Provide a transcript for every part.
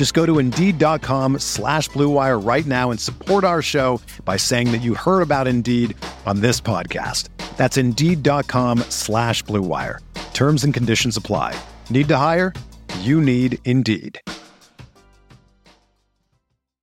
Just go to Indeed.com slash BlueWire right now and support our show by saying that you heard about Indeed on this podcast. That's Indeed.com slash BlueWire. Terms and conditions apply. Need to hire? You need Indeed.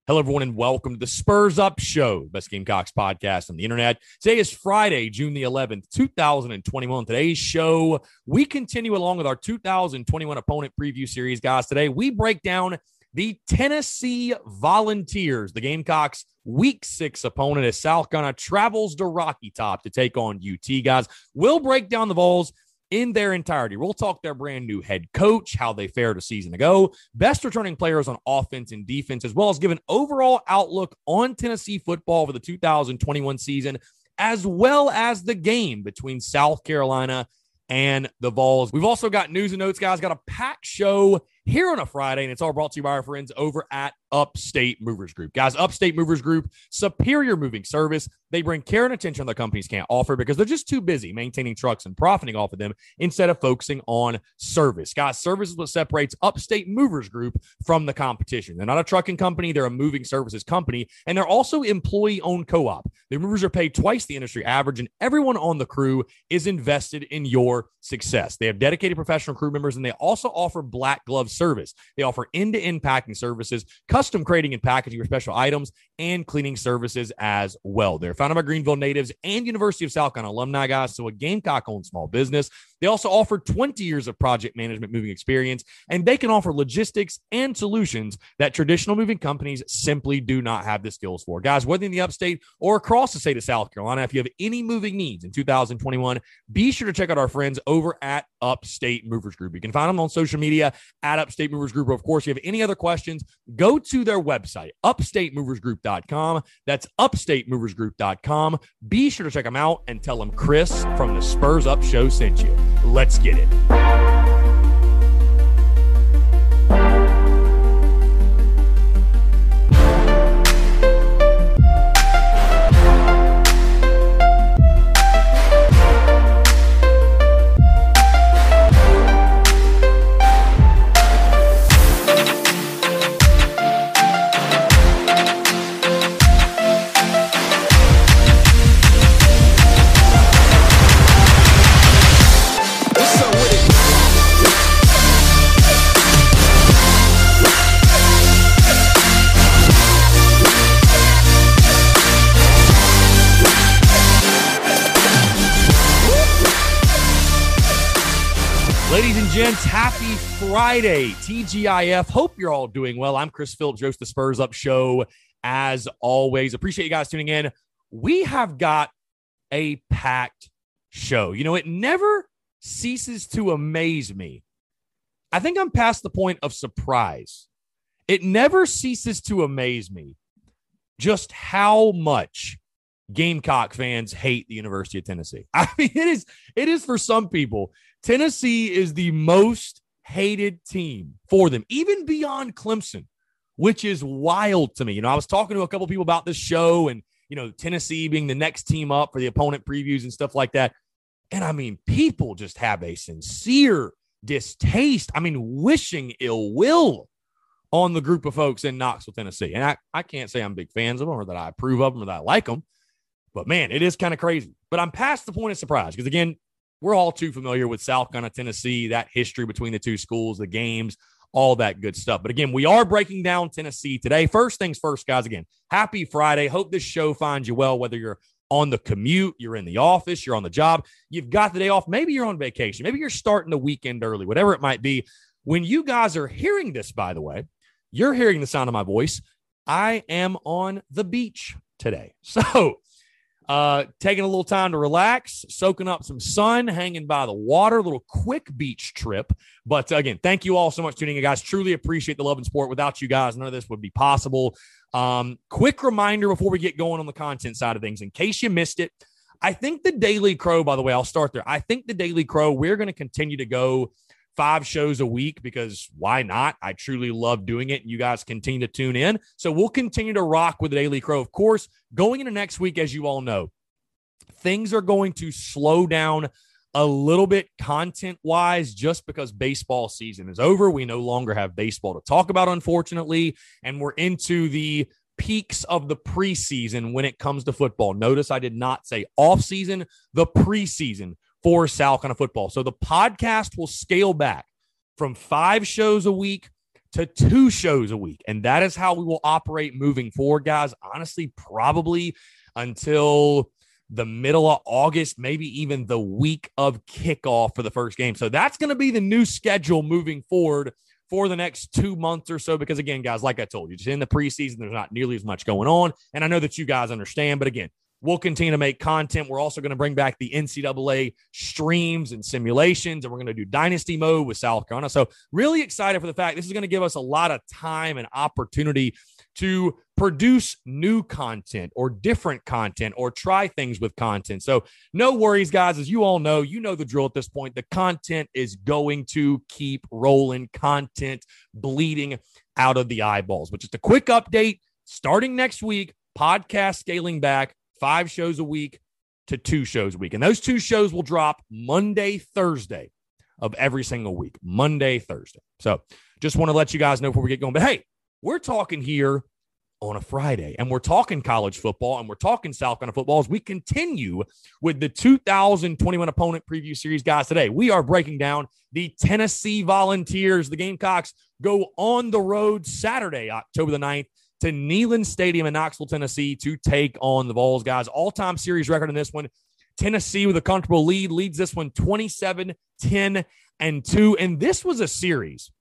Hello, everyone, and welcome to the Spurs Up Show, best Gamecocks podcast on the internet. Today is Friday, June the 11th, 2021. Today's show, we continue along with our 2021 opponent preview series, guys. Today, we break down the Tennessee Volunteers, the Gamecocks' week six opponent as South Carolina travels to Rocky Top to take on UT, guys. We'll break down the Vols in their entirety. We'll talk their brand new head coach, how they fared a season ago, best returning players on offense and defense, as well as give an overall outlook on Tennessee football for the 2021 season, as well as the game between South Carolina and the Vols. We've also got news and notes, guys. Got a packed show here on a Friday, and it's all brought to you by our friends over at Upstate Movers Group. Guys, Upstate Movers Group, superior moving service. They bring care and attention that companies can't offer because they're just too busy maintaining trucks and profiting off of them instead of focusing on service. Guys, service is what separates Upstate Movers Group from the competition. They're not a trucking company, they're a moving services company, and they're also employee owned co op. The movers are paid twice the industry average, and everyone on the crew is invested in your success. They have dedicated professional crew members, and they also offer black glove service. They offer end to end packing services, custom crating and packaging for special items, and cleaning services as well. They're founded by Greenville natives and University of South Carolina alumni guys, so a Gamecock owned small business. They also offer 20 years of project management moving experience, and they can offer logistics and solutions that traditional moving companies simply do not have the skills for. Guys, whether in the upstate or across the state of South Carolina, if you have any moving needs in 2021, be sure to check out our friends over at Upstate Movers Group. You can find them on social media at Upstate Movers Group. Of course, if you have any other questions, go to their website, upstatemoversgroup.com. That's upstatemoversgroup.com. Be sure to check them out and tell them Chris from the Spurs Up Show sent you. Let's get it. Friday, TGIF. Hope you're all doing well. I'm Chris Phillips, host the Spurs Up Show. As always, appreciate you guys tuning in. We have got a packed show. You know, it never ceases to amaze me. I think I'm past the point of surprise. It never ceases to amaze me just how much Gamecock fans hate the University of Tennessee. I mean, it is it is for some people. Tennessee is the most hated team for them, even beyond Clemson, which is wild to me. You know, I was talking to a couple people about this show and you know Tennessee being the next team up for the opponent previews and stuff like that. And I mean, people just have a sincere distaste. I mean, wishing ill will on the group of folks in Knoxville, Tennessee. And I, I can't say I'm big fans of them or that I approve of them or that I like them. But man, it is kind of crazy. But I'm past the point of surprise because, again, we're all too familiar with South Carolina, Tennessee, that history between the two schools, the games, all that good stuff. But again, we are breaking down Tennessee today. First things first, guys. Again, happy Friday. Hope this show finds you well, whether you're on the commute, you're in the office, you're on the job, you've got the day off, maybe you're on vacation, maybe you're starting the weekend early, whatever it might be. When you guys are hearing this, by the way, you're hearing the sound of my voice. I am on the beach today. So, uh, taking a little time to relax, soaking up some sun, hanging by the water, a little quick beach trip. But again, thank you all so much tuning in, guys. Truly appreciate the love and support. Without you guys, none of this would be possible. Um, quick reminder before we get going on the content side of things, in case you missed it, I think the Daily Crow, by the way, I'll start there. I think the Daily Crow, we're going to continue to go five shows a week because why not? I truly love doing it. And you guys continue to tune in. So we'll continue to rock with the Daily Crow. Of course, going into next week, as you all know, things are going to slow down a little bit content wise just because baseball season is over. We no longer have baseball to talk about, unfortunately. And we're into the peaks of the preseason when it comes to football. Notice I did not say off season, the preseason for South of football. So the podcast will scale back from five shows a week to two shows a week. And that is how we will operate moving forward, guys. Honestly, probably until the middle of August, maybe even the week of kickoff for the first game. So that's going to be the new schedule moving forward for the next two months or so. Because again, guys, like I told you, just in the preseason, there's not nearly as much going on. And I know that you guys understand, but again, We'll continue to make content. We're also going to bring back the NCAA streams and simulations, and we're going to do dynasty mode with South Carolina. So, really excited for the fact this is going to give us a lot of time and opportunity to produce new content or different content or try things with content. So, no worries, guys. As you all know, you know the drill at this point. The content is going to keep rolling, content bleeding out of the eyeballs. But just a quick update starting next week, podcast scaling back five shows a week to two shows a week. And those two shows will drop Monday, Thursday of every single week. Monday, Thursday. So just want to let you guys know before we get going. But hey, we're talking here on a Friday and we're talking college football and we're talking South Carolina football as we continue with the 2021 opponent preview series, guys. Today, we are breaking down the Tennessee Volunteers. The Gamecocks go on the road Saturday, October the 9th to Neyland Stadium in Knoxville, Tennessee to take on the Vols, guys. All time series record in this one. Tennessee with a comfortable lead leads this one 27 10 and 2. And this was a series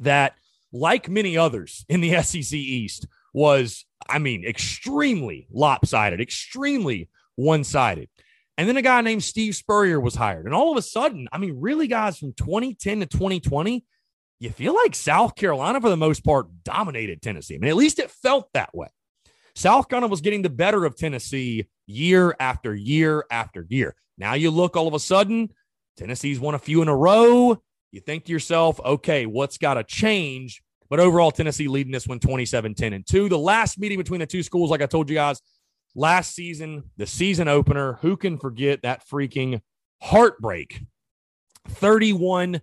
that, like many others in the SEC East, was, I mean, extremely lopsided, extremely one sided. And then a guy named Steve Spurrier was hired. And all of a sudden, I mean, really, guys, from 2010 to 2020, you feel like South Carolina, for the most part, dominated Tennessee. I mean, at least it felt that way. South Carolina was getting the better of Tennessee year after year after year. Now you look all of a sudden, Tennessee's won a few in a row. You think to yourself, okay, what's got to change? But overall, Tennessee leading this one 27 10 and 2. The last meeting between the two schools, like I told you guys last season, the season opener, who can forget that freaking heartbreak? 31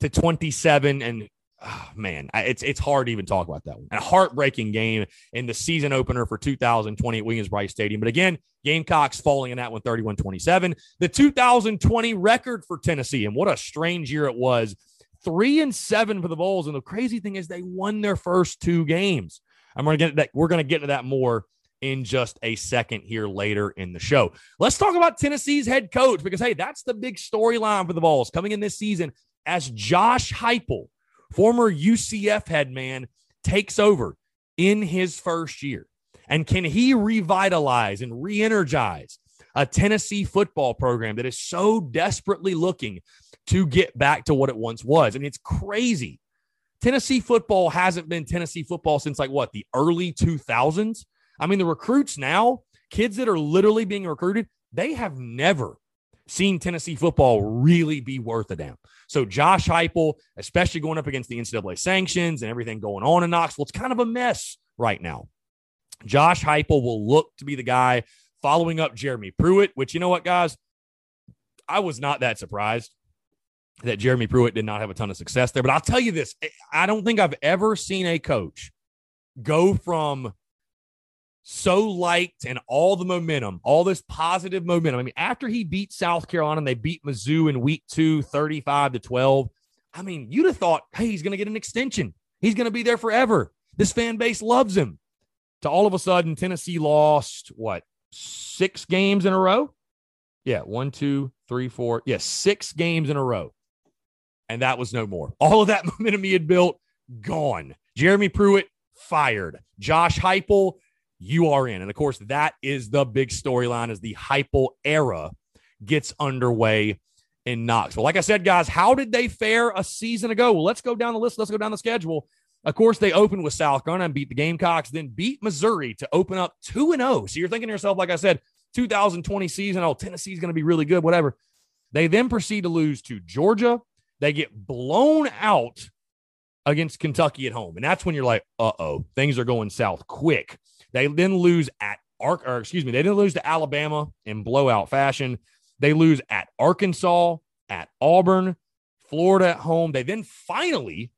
to 27 and oh, man, it's it's hard to even talk about that one. A heartbreaking game in the season opener for 2020 at Williams-Brice Stadium. But again, Gamecocks falling in that one 31-27. The 2020 record for Tennessee, and what a strange year it was. Three and seven for the Vols. And the crazy thing is they won their first two games. I'm gonna get that. We're gonna get into that more in just a second here later in the show. Let's talk about Tennessee's head coach because, hey, that's the big storyline for the Vols coming in this season as Josh Heupel, former UCF head man, takes over in his first year? And can he revitalize and re energize a Tennessee football program that is so desperately looking to get back to what it once was? Mean, it's crazy. Tennessee football hasn't been Tennessee football since like what, the early 2000s? I mean, the recruits now, kids that are literally being recruited, they have never seen Tennessee football really be worth a damn. So Josh Heupel, especially going up against the NCAA sanctions and everything going on in Knoxville, it's kind of a mess right now. Josh Heupel will look to be the guy following up Jeremy Pruitt, which you know what, guys, I was not that surprised that Jeremy Pruitt did not have a ton of success there. But I'll tell you this: I don't think I've ever seen a coach go from so liked and all the momentum, all this positive momentum. I mean, after he beat South Carolina and they beat Mizzou in week two, 35 to 12. I mean, you'd have thought, hey, he's going to get an extension. He's going to be there forever. This fan base loves him. To all of a sudden, Tennessee lost what six games in a row. Yeah, one, two, three, four. Yeah, six games in a row. And that was no more. All of that momentum he had built, gone. Jeremy Pruitt, fired. Josh Heupel, you are in. And of course, that is the big storyline as the Heupel era gets underway in Knoxville. Like I said, guys, how did they fare a season ago? Well, let's go down the list. Let's go down the schedule. Of course, they opened with South Carolina and beat the Gamecocks, then beat Missouri to open up 2 and 0. So you're thinking to yourself, like I said, 2020 season, oh, Tennessee's going to be really good, whatever. They then proceed to lose to Georgia. They get blown out against Kentucky at home. And that's when you're like, uh oh, things are going south quick. They then lose at Ark, or excuse me, they didn't lose to Alabama in blowout fashion. They lose at Arkansas, at Auburn, Florida at home. They then finally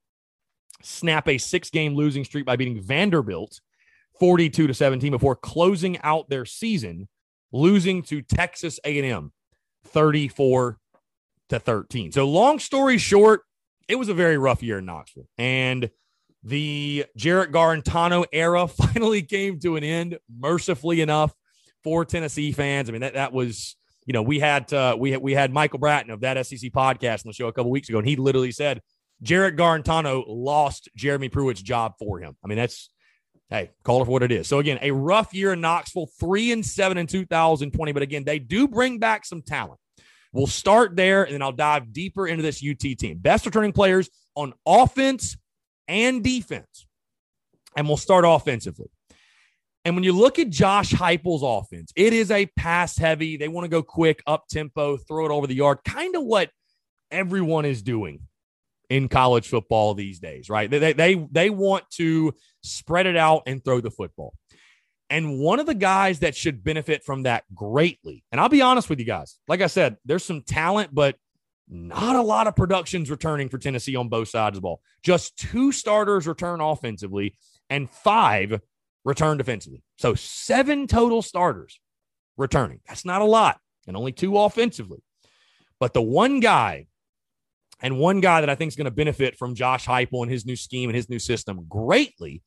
snap a six game losing streak by beating Vanderbilt 42 to 17 before closing out their season losing to Texas A&M 34 to 13. So long story short, it was a very rough year in Knoxville. And the Jarrett Guarantano era finally came to an end, mercifully enough, for Tennessee fans. I mean, that, that was, you know, we had uh, we had we had Michael Bratton of that SEC podcast on the show a couple weeks ago, and he literally said Jarrett Guarantano lost Jeremy Pruitt's job for him. I mean, that's hey, call it for what it is. So again, a rough year in Knoxville, three and seven in 2020. But again, they do bring back some talent. We'll start there, and then I'll dive deeper into this UT team. Best returning players on offense and defense. And we'll start offensively. And when you look at Josh Heupel's offense, it is a pass heavy. They want to go quick, up tempo, throw it over the yard, kind of what everyone is doing in college football these days, right? They, they, they want to spread it out and throw the football. And one of the guys that should benefit from that greatly, and I'll be honest with you guys, like I said, there's some talent, but not a lot of productions returning for Tennessee on both sides of the ball. Just two starters return offensively and five return defensively. So seven total starters returning. That's not a lot, and only two offensively. But the one guy and one guy that I think is going to benefit from Josh Heupel and his new scheme and his new system greatly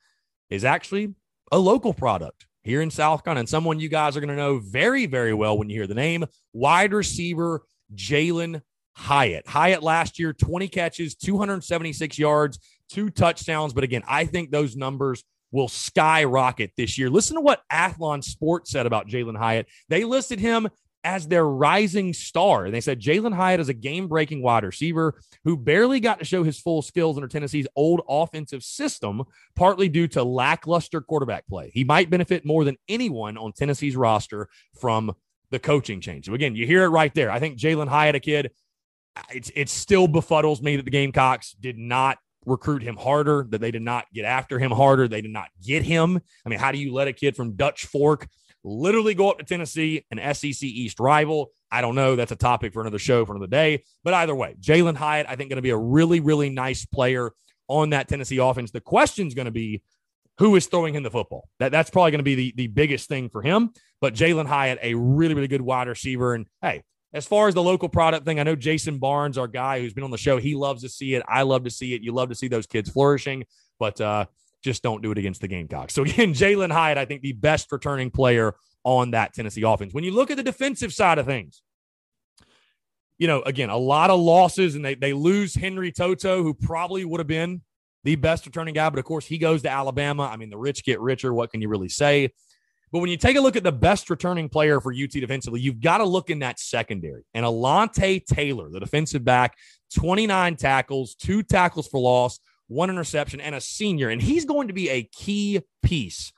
is actually a local product here in South Carolina, and someone you guys are going to know very, very well when you hear the name wide receiver Jalin Hyatt. Hyatt last year, 20 catches, 276 yards, two touchdowns. But again, I think those numbers will skyrocket this year. Listen to what Athlon Sports said about Jalin Hyatt. They listed him as their rising star. And they said Jalin Hyatt is a game breaking wide receiver who barely got to show his full skills under Tennessee's old offensive system, partly due to lackluster quarterback play. He might benefit more than anyone on Tennessee's roster from the coaching change. So, again, you hear it right there. I think Jalin Hyatt, a kid, it's, it still befuddles me that the Gamecocks did not recruit him harder, that they did not get after him harder, they did not get him. I mean, how do you let a kid from Dutch Fork literally go up to Tennessee, an SEC East rival. I don't know. That's a topic for another show for another day. But either way, Jalin Hyatt, I think, going to be a really, really nice player on that Tennessee offense. The question is going to be who is throwing him the football. That, that's probably going to be the, the biggest thing for him. But Jalin Hyatt, a really, really good wide receiver. And hey, as far as the local product thing, I know Jason Barnes, our guy who's been on the show, he loves to see it. I love to see it. You love to see those kids flourishing. But uh, just don't do it against the Gamecocks. So again, Jalin Hyatt, I think the best returning player on that Tennessee offense. When you look at the defensive side of things, you know, again, a lot of losses, and they they lose Henry To'oTo'o, who probably would have been the best returning guy, but of course he goes to Alabama. I mean, the rich get richer. What can you really say? But when you take a look at the best returning player for UT defensively, you've got to look in that secondary. And Alontae Taylor, the defensive back, 29 tackles, two tackles for loss, one interception, and a senior. And he's going to be a key piece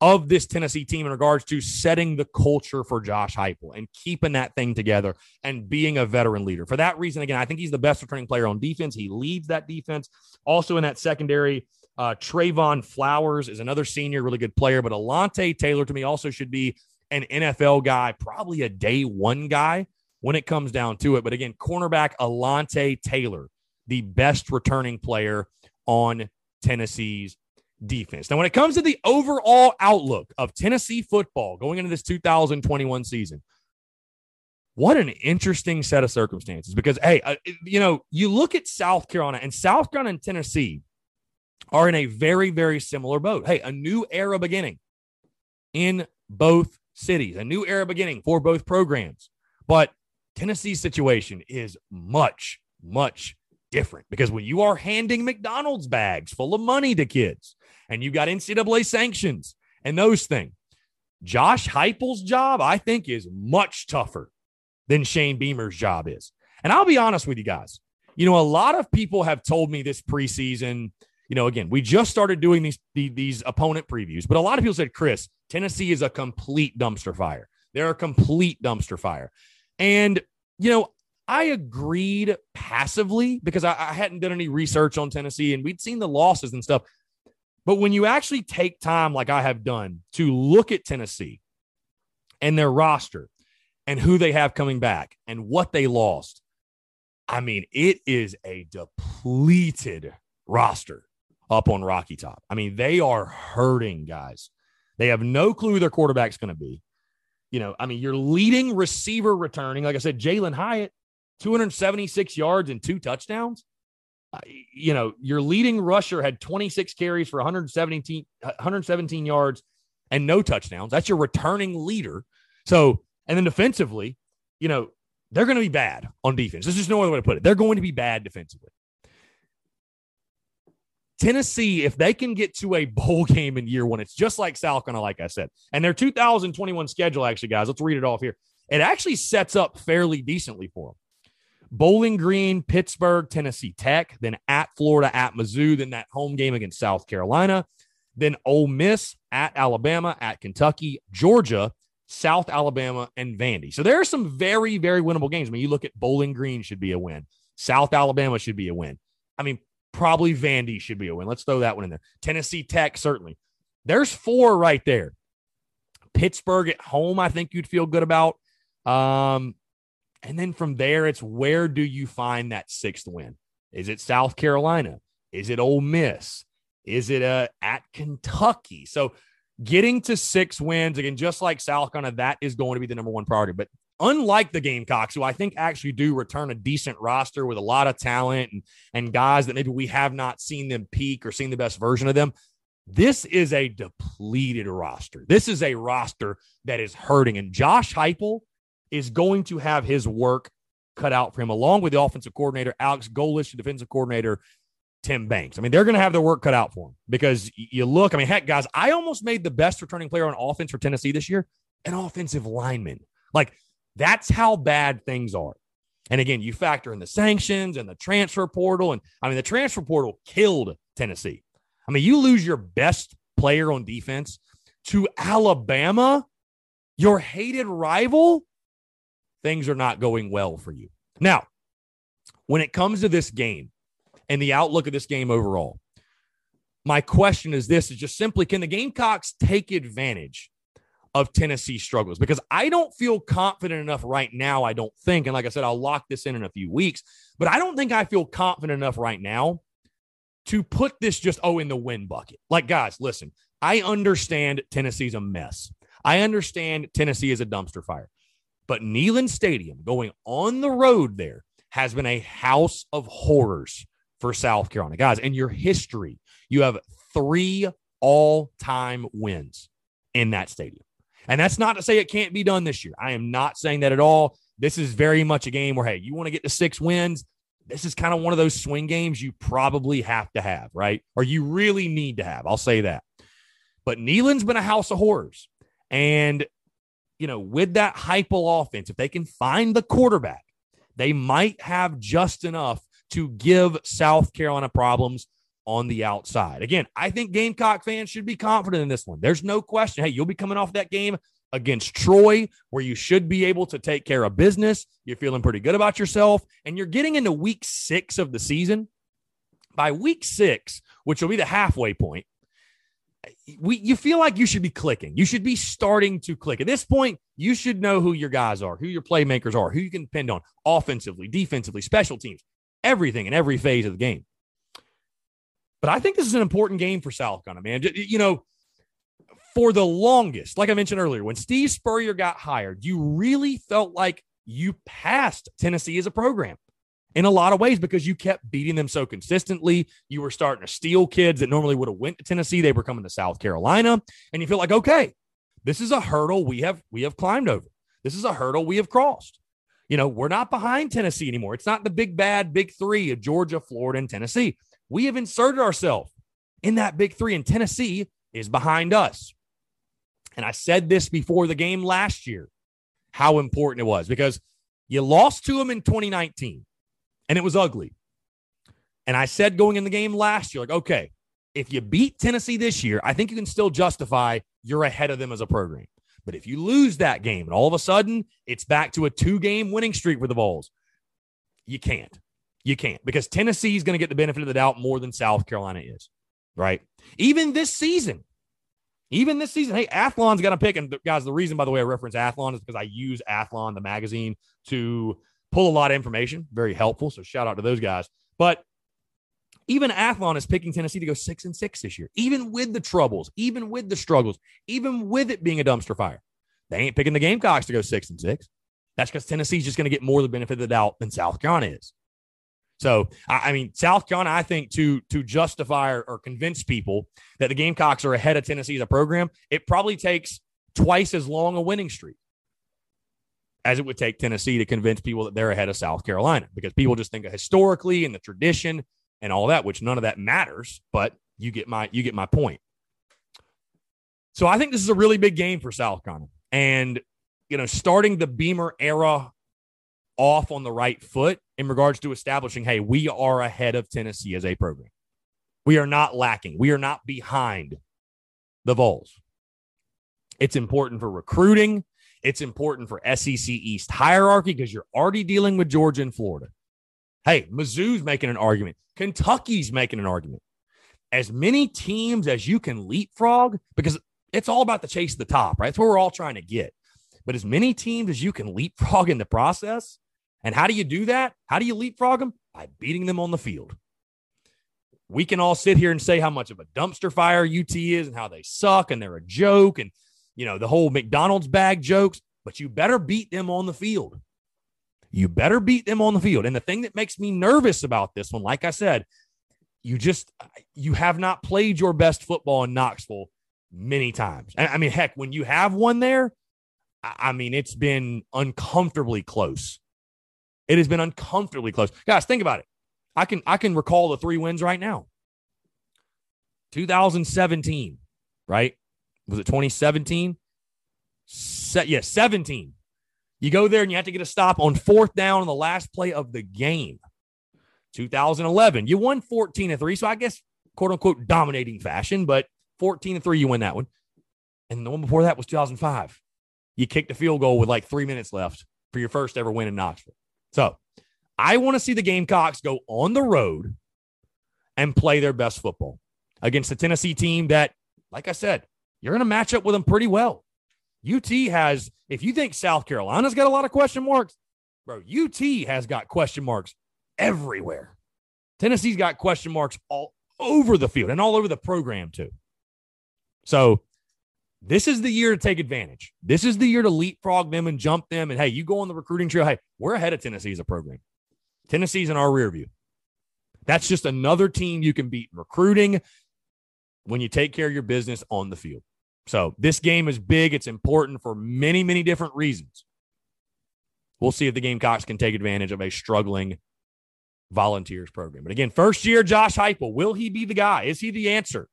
of this Tennessee team in regards to setting the culture for Josh Heupel and keeping that thing together and being a veteran leader. For that reason, again, I think he's the best returning player on defense. He leads that defense. Also in that secondary, uh, Trevon Flowers is another senior, really good player. But Alontae Taylor to me also should be an NFL guy, probably a day one guy when it comes down to it. But again, cornerback Alontae Taylor, the best returning player on Tennessee's defense. Now, when it comes to the overall outlook of Tennessee football going into this 2021 season, what an interesting set of circumstances because, hey, uh, you know, you look at South Carolina and South Carolina and Tennessee are in a very, very similar boat. Hey, a new era beginning in both cities, a new era beginning for both programs. But Tennessee's situation is much, much different because when you are handing McDonald's bags full of money to kids and you got NCAA sanctions and those things, Josh Heupel's job, I think, is much tougher than Shane Beamer's job is. And I'll be honest with you guys. You know, a lot of people have told me this preseason. You know, again, we just started doing these these opponent previews, but a lot of people said, "Chris, Tennessee is a complete dumpster fire. They're a complete dumpster fire." And you know, I agreed passively because I, I hadn't done any research on Tennessee and we'd seen the losses and stuff. But when you actually take time, like I have done, to look at Tennessee and their roster and who they have coming back and what they lost, I mean, it is a depleted roster up on Rocky Top. I mean, they are hurting, guys. They have no clue their quarterback's going to be. You know, I mean, your leading receiver returning, like I said, Jalin Hyatt, 276 yards and two touchdowns. You know, your leading rusher had 26 carries for 117, 117 yards and no touchdowns. That's your returning leader. So, and then defensively, you know, they're going to be bad on defense. There's just no other way to put it. They're going to be bad defensively. Tennessee, if they can get to a bowl game in year one, it's just like South Carolina, like I said. And their 2021 schedule, actually, guys, let's read it off here. It actually sets up fairly decently for them. Bowling Green, Pittsburgh, Tennessee Tech, then at Florida, at Mizzou, then that home game against South Carolina, then Ole Miss, at Alabama, at Kentucky, Georgia, South Alabama, and Vandy. So there are some very, very winnable games. I mean, you look at Bowling Green should be a win. South Alabama should be a win. I mean, probably Vandy should be a win. Let's throw that one in there. Tennessee Tech, certainly. There's four right there. Pittsburgh at home, I think you'd feel good about. Um, and then from there, it's where do you find that sixth win? Is it South Carolina? Is it Ole Miss? Is it uh, at Kentucky? So getting to six wins again, just like South Carolina, that is going to be the number one priority. But unlike the Gamecocks, who I think actually do return a decent roster with a lot of talent and, and guys that maybe we have not seen them peak or seen the best version of them, this is a depleted roster. This is a roster that is hurting. And Josh Heupel is going to have his work cut out for him, along with the offensive coordinator, Alex Golesh, the defensive coordinator, Tim Banks. I mean, they're going to have their work cut out for him because you look, I mean, heck, guys, I almost made the best returning player on offense for Tennessee this year an offensive lineman. Like, that's how bad things are. And again, you factor in the sanctions and the transfer portal. And I mean, the transfer portal killed Tennessee. I mean, you lose your best player on defense to Alabama, your hated rival things are not going well for you. Now, when it comes to this game and the outlook of this game overall, my question is this is just simply can the Gamecocks take advantage of Tennessee struggles? Because I don't feel confident enough right now, I don't think. And like I said, I'll lock this in in a few weeks, but I don't think I feel confident enough right now to put this just, oh, in the win bucket. Like, guys, listen, I understand Tennessee's a mess. I understand Tennessee is a dumpster fire. But Neyland Stadium going on the road there has been a house of horrors for South Carolina. Guys, in your history, you have three all time wins in that stadium. And that's not to say it can't be done this year. I am not saying that at all. This is very much a game where, hey, you want to get to six wins. This is kind of one of those swing games you probably have to have, right? Or you really need to have. I'll say that. But Neyland's been a house of horrors. And you know, with that Heupel offense, if they can find the quarterback, they might have just enough to give South Carolina problems on the outside. Again, I think Gamecock fans should be confident in this one. There's no question. Hey, you'll be coming off that game against Troy, where you should be able to take care of business. You're feeling pretty good about yourself, and you're getting into week six of the season. By week six, which will be the halfway point, we you feel like you should be clicking. You should be starting to click. At this point, you should know who your guys are, who your playmakers are, who you can depend on offensively, defensively, special teams, everything in every phase of the game. But I think this is an important game for South Carolina, man. You know, for the longest, like I mentioned earlier, when Steve Spurrier got hired, you really felt like you passed Tennessee as a program in a lot of ways because you kept beating them so consistently. You were starting to steal kids that normally would have went to Tennessee. They were coming to South Carolina. And you feel like, okay, This is a hurdle we have we have climbed over. This is a hurdle we have crossed. You know, we're not behind Tennessee anymore. It's not the big bad big three of Georgia, Florida, and Tennessee. We have inserted ourselves in that big three, and Tennessee is behind us. And I said this before the game last year how important it was because you lost to them in 2019 and it was ugly. And I said going in the game last year, like, okay, if you beat Tennessee this year, I think you can still justify you're ahead of them as a program. But if you lose that game and all of a sudden it's back to a two game winning streak for the Vols, you can't. You can't because Tennessee is going to get the benefit of the doubt more than South Carolina is, right? Even this season, even this season, hey, Athlon's got to pick. And guys, the reason, by the way, I reference Athlon is because I use Athlon, the magazine, to pull a lot of information. Very helpful. So shout out to those guys. But even Athlon is picking Tennessee to go six and six this year, even with the troubles, even with the struggles, even with it being a dumpster fire. They ain't picking the Gamecocks to go six and six. That's because Tennessee's just going to get more of the benefit of the doubt than South Carolina is. So, I mean, South Carolina, I think to to justify or, or convince people that the Gamecocks are ahead of Tennessee as a program, it probably takes twice as long a winning streak as it would take Tennessee to convince people that they're ahead of South Carolina because people just think of historically and the tradition and all that, which none of that matters, but you get my you get my point. So I think this is a really big game for South Carolina. And you know, starting the Beamer era off on the right foot in regards to establishing, hey, we are ahead of Tennessee as a program. We are not lacking. We are not behind the Vols. It's important for recruiting. It's important for SEC East hierarchy because you're already dealing with Georgia and Florida. Hey, Mizzou's making an argument. Kentucky's making an argument. As many teams as you can leapfrog, because it's all about the chase to the top, right? That's where we're all trying to get. But as many teams as you can leapfrog in the process, and how do you do that? How do you leapfrog them? By beating them on the field. We can all sit here and say how much of a dumpster fire UT is and how they suck and they're a joke and, you know, the whole McDonald's bag jokes, but you better beat them on the field. You better beat them on the field. And the thing that makes me nervous about this won, like I said, you just you have not played your best football in Knoxville many times. I mean, heck, when you have one there, I mean, it's been uncomfortably close. It has been uncomfortably close. Guys, think about it. I can I can recall the three wins right now. 2017, right? Was it 2017? Se- yeah, 17. You go there and you have to get a stop on fourth down on the last play of the game. 2011, you won 14 to 3. So I guess, quote unquote, dominating fashion, but 14 to 3, you win that one. And the one before that was 2005. You kicked a field goal with like three minutes left for your first ever win in Knoxville. So I want to see the Gamecocks go on the road and play their best football against the Tennessee team that, like I said, you're going to match up with them pretty well. UT has, if you think South Carolina's got a lot of question marks, bro, UT has got question marks everywhere. Tennessee's got question marks all over the field and all over the program, too. So this is the year to take advantage. This is the year to leapfrog them and jump them. And hey, you go on the recruiting trail. Hey, we're ahead of Tennessee as a program. Tennessee's in our rear view. That's just another team you can beat in recruiting when you take care of your business on the field. So this game is big. It's important for many, many different reasons. We'll see if the Gamecocks can take advantage of a struggling volunteers program. But again, first year, Josh Heupel, will he be the guy? Is he the answer?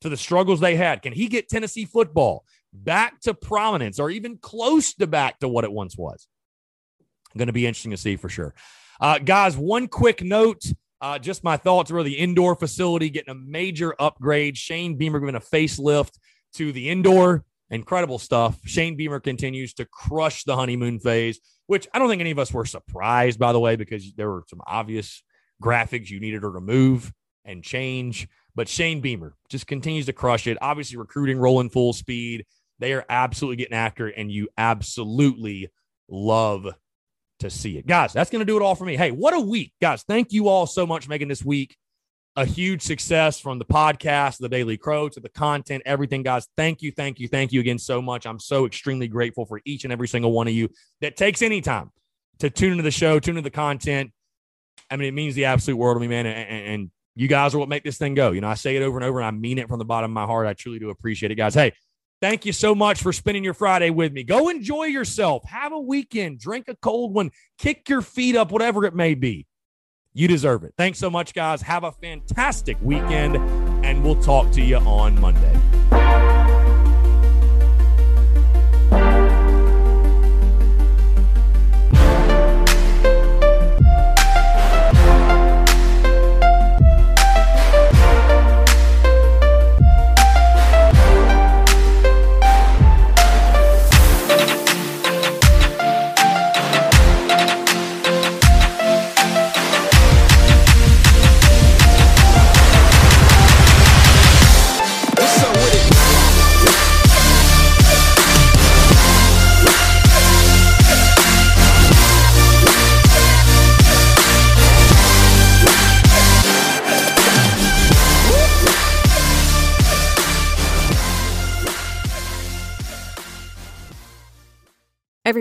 To the struggles they had? Can he get Tennessee football back to prominence or even close to back to what it once was? Going to be interesting to see for sure. Uh, guys, one quick note. Uh, just my thoughts were the indoor facility getting a major upgrade. Shane Beamer giving a facelift to the indoor. Incredible stuff. Shane Beamer continues to crush the honeymoon phase, which I don't think any of us were surprised, by the way, because there were some obvious graphics you needed to remove and change. But Shane Beamer just continues to crush it. Obviously, recruiting rolling full speed. They are absolutely getting after it, and you absolutely love to see it. Guys, that's going to do it all for me. Hey, what a week. Guys, thank you all so much making this week a huge success from the podcast, the Daily Crow to the content, everything, guys. Thank you, thank you, thank you again so much. I'm so extremely grateful for each and every single one of you that takes any time to tune into the show, tune into the content. I mean, it means the absolute world to me, man. And, and you guys are what make this thing go. You know, I say it over and over and I mean it from the bottom of my heart. I truly do appreciate it, guys. Hey, Thank you so much for spending your Friday with me. Go enjoy yourself. Have a weekend. Drink a cold one. Kick your feet up, whatever it may be. You deserve it. Thanks so much, guys. Have a fantastic weekend, and we'll talk to you on Monday.